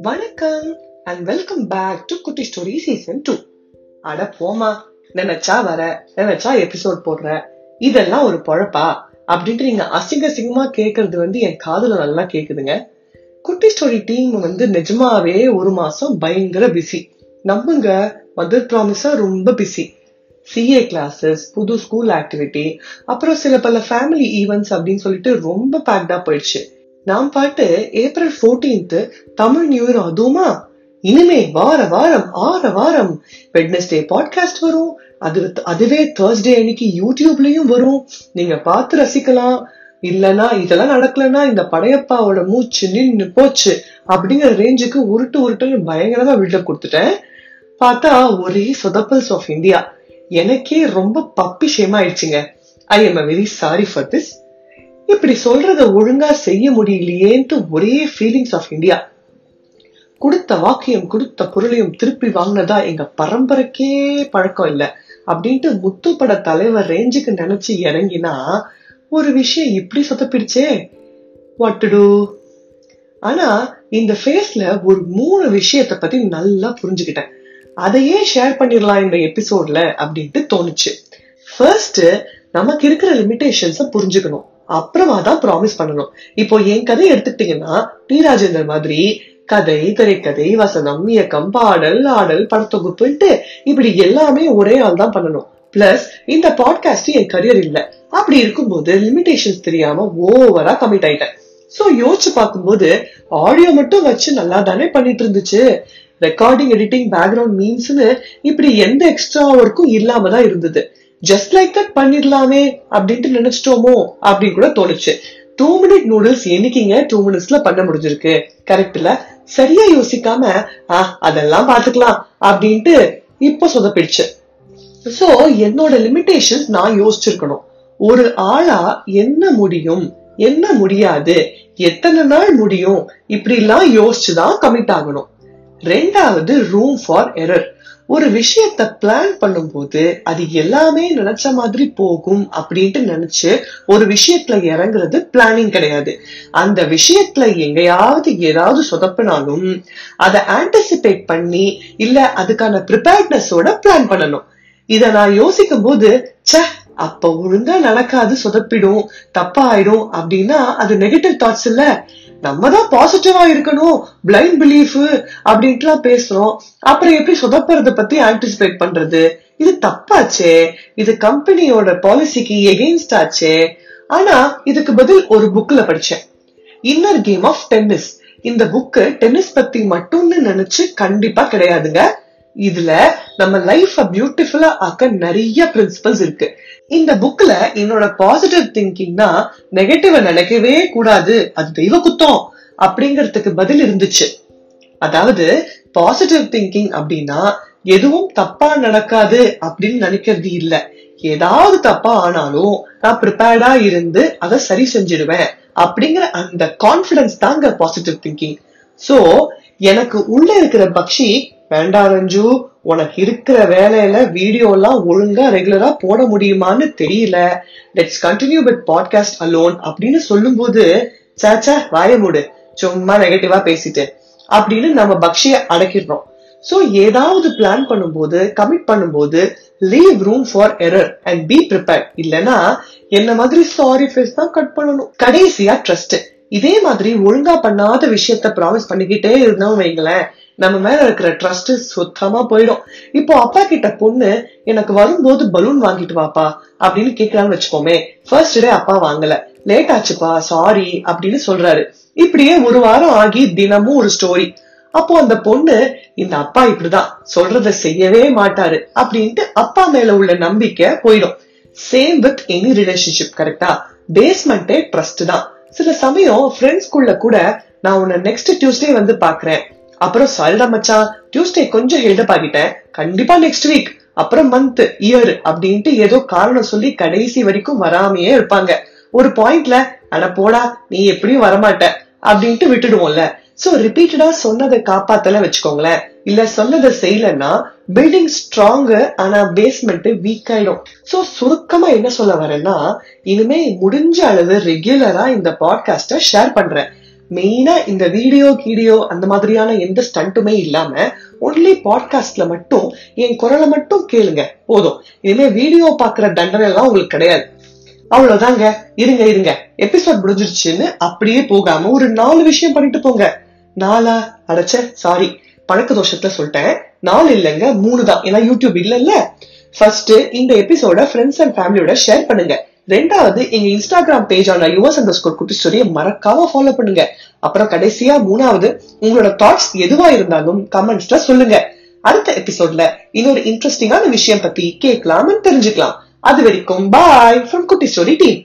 வணக்கம் and welcome back to Kutti story season two அட போமா நினைச்சா வர நினைச்சா எபிசோட் போடுற இதெல்லாம் ஒரு பொழப்பா அப்படின்ட்டு நீங்க அசிங்க அசிங்கமா கேக்குறது வந்து என் காதுல நல்லா கேக்குதுங்க. குட்டி ஸ்டோரி டீம் வந்து நிஜமாவே ஒரு மாசம் பயங்கர பிஸி நம்புங்க மதர் ப்ராமிஸா ரொம்ப பிஸி சிஏ கிளாஸஸ் புது ஸ்கூல் ஆக்டிவிட்டி அப்புறம் சில பல ஃபேமிலி ஈவெண்ட்ஸ் அப்படின்னு சொல்லிட்டு ரொம்ப பேக்டா போயிடுச்சு. நாம் பாட்டு April 14th Tamil new year அதுவுமா? இனிமே வார வாரம் ஆற வாரம் வெட்னஸ்டே பாட்காஸ்ட் வரும். அது அதுவே தேர்ஸ்டே அன்னைக்கு யூடியூப்லயும் வரும். நீங்க பார்த்து ரசிக்கலாம். இல்லனா இதெல்லாம் நடக்கலன்னா இந்த படையப்பாவோட மூச்சு நின்னு போச்சு அப்படிங்கிற ரேஞ்சுக்கு உருட்டு உருட்டுன்னு பயங்கரமா பில்டப் கொடுத்துட்டேன். பார்த்தா ஒரே சொதப்பல்ஸ் ஆஃப் இந்தியா எனக்கே ரொம்ப பப்பிஷயமா ஆயிடுச்சுங்க. I am a very sorry for this இப்படி சொல்றத ஒழுங்கா செய்ய முடியலையேன்ட்டு ஒரே ஃபீலிங்ஸ் ஆஃப் இந்தியா கொடுத்த வாக்கியம் கொடுத்த பொருளையும் திருப்பி வாங்கினதா எங்க பரம்பரைக்கே பழக்கம் இல்லை. அப்படின்ட்டு முத்துப்பட தலைவர் ரேஞ்சுக்கு நினைச்சு இறங்கினா ஒரு விஷயம் இப்படி சொதப்பிடுச்சே. வாட் டு ஆனா இந்த ஃபேஸ்ல ஒரு மூணு விஷயத்த பத்தி நல்லா புரிஞ்சுக்கிட்டேன். அதையே ஷேர் பண்ணிடலாம் இந்த எபிசோட்ல அப்படின்ட்டு தோணுச்சு. ஃபர்ஸ்ட் நமக்கு இருக்கிற லிமிடேஷன்ஸ புரிஞ்சுக்கணும். அப்புறமா தான் ப்ராமிஸ் பண்ணணும். இப்போ என் கதை எடுத்துக்கிட்டீங்கன்னா டி. ராஜேந்தர் மாதிரி கதை திரைக்கதை வசனம் இயக்கம் பாடல் ஆடல் படத்தொகுப்புன்ட்டு இப்படி எல்லாமே ஒரே ஆள் தான் பண்ணணும். பிளஸ் இந்த பாட்காஸ்ட் என் கரியர் இல்ல. அப்படி இருக்கும்போது லிமிடேஷன்ஸ் தெரியாம ஓவரா கமிட் ஆயிட்டேன். சோ யோசிச்சு பார்க்கும்போது ஆடியோ மட்டும் வச்சு நல்லா தானே பண்ணிட்டு இருந்துச்சு. ரெக்கார்டிங் எடிட்டிங் பேக்ரவுண்ட் மீன்ஸ்னு இப்படி எந்த எக்ஸ்ட்ரா ஒர்க்கும் இல்லாம தான் இருந்தது. ஜஸ்ட் லைக் தட் பண்ணிடலாமே அப்படின்ட்டு நினைச்சிட்டோமோ அப்படின்னு கூட தோணுச்சு. டூ மினிட் நூடுல்ஸ் என்னைக்குங்க டூ மினிட்ஸ்ல பண்ண முடிஞ்சிருக்கு? கரெக்ட்ல சரியா யோசிக்காம ஆ அதெல்லாம் பாத்துக்கலாம் அப்படின்ட்டு இப்ப சொதப்பிடுச்சு. சோ என்னோட லிமிடேஷன்ஸ் நான் யோசிச்சிருக்கணும். ஒரு ஆளா என்ன முடியும்? என்ன முடியாது? எத்தனை நாள் முடியும்? இப்படி எல்லாம் யோசிச்சுதான் கமிட் ஆகணும். ரெண்டாவது ரூம் ஃபார் எரர் ஒரு விஷயத்த பிளான் பண்ணும்போது அது எல்லாமே நினைச்ச மாதிரி போகும் அப்படின்ட்டு நினைச்சு ஒரு விஷயத்துல இறங்குறது பிளானிங் கிடையாது. அந்த விஷயத்துல எங்கேயாவது ஏதாவது சொதப்பினாலும் அதை ஆன்டிசிபேட் பண்ணி இல்ல அதுக்கான ப்ரிப்பேர்ட்னஸோட பிளான் பண்ணணும். இத நான் யோசிக்கும் போது சே அப்ப ஒழுங்கா நடக்காது சொதப்பிடும் தப்பா ஆயிடும் அப்படின்னா அது நெகட்டிவ் தாட்ஸ் இல்ல. நம்ம தான் பாசிட்டிவா இருக்கணும் பிளைண்ட் பிலீஃப் அப்படின்ட்டுலாம் பேசுறோம். அப்புறம் எப்படி சொதப்புறத பத்தி ஆன்டிசிபேட் பண்றது? இது தப்பாச்சே. இது கம்பெனியோட பாலிசிக்கு எகெயின்ஸ்ட் ஆச்சே. ஆனா இதுக்கு பதில் ஒரு புக்ல படிச்சேன். இன்னர் கேம் ஆஃப் டென்னிஸ் இந்த புக்கு டென்னிஸ் பத்தி மட்டும்னு நினைச்சு கண்டிப்பா கிடையாதுங்க. இதுல நம்ம லைஃப பியூட்டிஃபுல்லா ஆக்க நிறைய பிரின்சிபல்ஸ் இருக்கு. இந்த புக்ல என்னோட பாசிட்டிவ் திங்கிங்னா நெகட்டிவ நினைக்கவே கூடாது அது தெய்வ குத்தம் அப்படிங்கறதுக்கு பதில் இருந்துச்சு. அதாவது பாசிட்டிவ் திங்கிங் அப்படின்னா எதுவும் தப்பா நடக்காது அப்படின்னு நினைக்கிறது இல்ல. ஏதாவது தப்பா ஆனாலும் நான் ப்ரிப்பேர்டா இருந்து அதை சரி செஞ்சிடுவேன் அப்படிங்கிற அந்த கான்பிடன்ஸ் தாங்க பாசிட்டிவ் திங்கிங் சோ எனக்கு உள்ள இருக்கிற பக்ஷி வேண்டாம் ரஞ்சு உனக்கு இருக்கிற வேலையில வீடியோ எல்லாம் ஒழுங்கா ரெகுலரா போட முடியுமான்னு தெரியல. Let's continue with podcast alone அப்படின்னு சொல்லும்போது சாச்சா வாய மூடு. சும்மா நெகட்டிவா பேசிட்டு அப்படின்னு நம்ம பக்ஷிய அடக்கிடுறோம். சோ ஏதாவது பிளான் பண்ணும்போது கமிட் பண்ணும்போது leave room for error and be prepared இல்லனா என்ன மாதிரி சாரி ஃபேஸ் தான் கட் பண்ணணும். கடைசியா ட்ரஸ்ட் இதே மாதிரி ஒழுங்கா பண்ணாத விஷயத்த ப்ராமிஸ் பண்ணிக்கிட்டே இருந்தோம் வைங்களேன் நம்ம மேல இருக்கிற ட்ரஸ்ட் சுத்தமா போயிடும். இப்போ அப்பா கிட்ட பொண்ணு எனக்கு வரும்போது பலூன் வாங்கிட்டு வாப்பா அப்படின்னு கேட்கலாம்னு வச்சுக்கோமே ஃபர்ஸ்ட் டே அப்பா வாங்கல. லேட் ஆச்சுப்பா சாரி அப்படின்னு சொல்றாரு. இப்படியே ஒரு வாரம் ஆகி தினமும் ஒரு ஸ்டோரி அப்போ அந்த பொண்ணு இந்த அப்பா இப்படிதான் சொல்றத செய்யவே மாட்டாரு அப்படின்ட்டு அப்பா மேல உள்ள நம்பிக்கை போயிடும். சேம் வித் எனி ரிலேஷன்ஷிப் கரெக்டா பேஸ்மெண்டே ட்ரஸ்ட் தான். சில சமயம் ஃப்ரெண்ட்ஸ்குள்ள கூட நான் உன்னை நெக்ஸ்ட் டியூஸ்டே வந்து பாக்குறேன் அப்புறம் சாரிடா மச்சான் டியூஸ்டே கொஞ்சம் ஹெல்டப் ஆகிட்டேன். கண்டிப்பா நெக்ஸ்ட் வீக் அப்புறம் மந்த் இயர் அப்படின்ட்டு ஏதோ காரணம் சொல்லி கடைசி வரைக்கும் வராமையே இருப்பாங்க. ஒரு பாயிண்ட்ல அட போடா நீ எப்படியும் வரமாட்ட அப்படின்ட்டு விட்டுடுவோம்ல. சோ ரிப்பீட்டடா சொன்னதை காப்பாத்தல வச்சுக்கோங்களேன். இல்ல சொன்னதை செய்யலன்னா பில்டிங் ஸ்ட்ராங்கு ஆனா பேஸ்மெண்ட் வீக் ஆயிடும் சோ சுருக்கமா என்ன சொல்ல வரேன்னா இனிமே முடிஞ்ச அளவு ரெகுலரா இந்த பாட்காஸ்ட ஷேர் பண்றேன். மெயினா இந்த வீடியோ கீடியோ அந்த மாதிரியான எந்த ஸ்டண்ட்டுமே இல்லாம ஒன்லி பாட்காஸ்ட்ல மட்டும் என் குரலை மட்டும் கேளுங்க. போதும். இனிமே வீடியோ பாக்குற தண்டனை எல்லாம் உங்களுக்கு கிடையாது. அவ்வளவுதாங்க. இருங்க இருங்க. எபிசோட் முடிஞ்சிருச்சுன்னு அப்படியே போகாம ஒரு நாலு விஷயம் பண்ணிட்டு போங்க. நாலா அடைச்ச சாரி பழக்க தோஷத்துல சொல்லிட்டேன். நாலு இல்லைங்க மூணு தான். ஏன்னா யூடியூப் இல்லைல்ல. ஃபர்ஸ்ட் இந்த எபிசோட ஃப்ரெண்ட்ஸ் அண்ட் ஃபேமிலியோட ஷேர் பண்ணுங்க. ரெண்டாவது எங்க இன்ஸ்டாகிராம் பேஜான யுவஸ் அண்டர் ஸ்கோர் குட்டி ஸ்டோரியை மறக்காம ஃபாலோ பண்ணுங்க. அப்புறம் கடைசியா மூணாவது உங்களோட தாட்ஸ் எதுவா இருந்தாலும் கமெண்ட்ஸ்ல சொல்லுங்க. அடுத்த எபிசோட்ல இன்னொரு இன்ட்ரெஸ்டிங்கான விஷயம் பத்தி கேட்கலாம்னு தெரிஞ்சுக்கலாம். அது வரைக்கும் bye from Kutti story team.